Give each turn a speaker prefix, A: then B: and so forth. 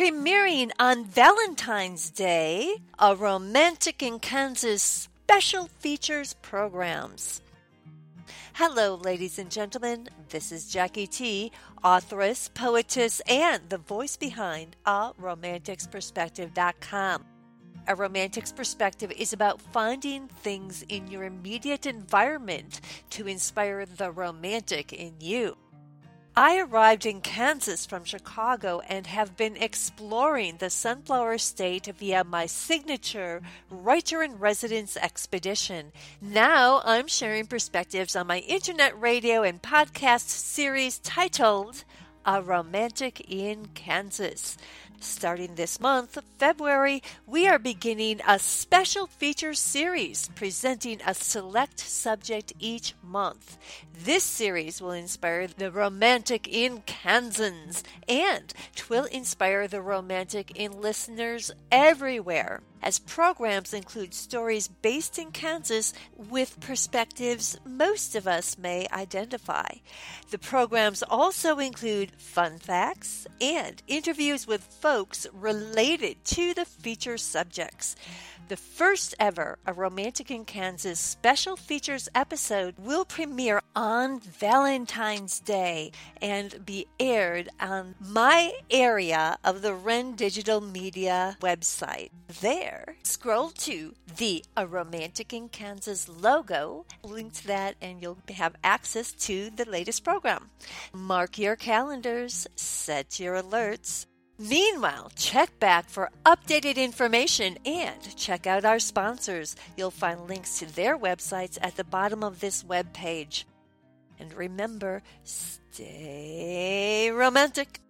A: premiering on Valentine's Day, a Romantic in Kansas special features programs. Hello, ladies and gentlemen. This is Jackie T, authoress, poetess, and the voice behind a romanticsperspective.com. A Romantic's Perspective is about finding things in your immediate environment to inspire the romantic in you. I arrived in Kansas from Chicago and have been exploring the Sunflower State via my signature Writer in Residence expedition. Now I'm sharing perspectives on my internet radio and podcast series titled A Romantic in Kansas. Starting this month, February, we are beginning a special feature series presenting a select subject each month. This series will inspire the romantic in Kansans and will inspire the romantic in listeners everywhere as programs include stories based in Kansas with perspectives most of us may identify. The programs also include fun facts and interviews with folks related to the feature subjects. The first ever A Romantic in Kansas special features episode will premiere on Valentine's Day and be aired on my area of the Ren Digital Media website. There, scroll to the A Romantic in Kansas logo, link to that, and you'll have access to the latest program. Mark your calendars, set your alerts. Meanwhile, check back for updated information and check out our sponsors. You'll find links to their websites at the bottom of this web page. And remember, stay romantic.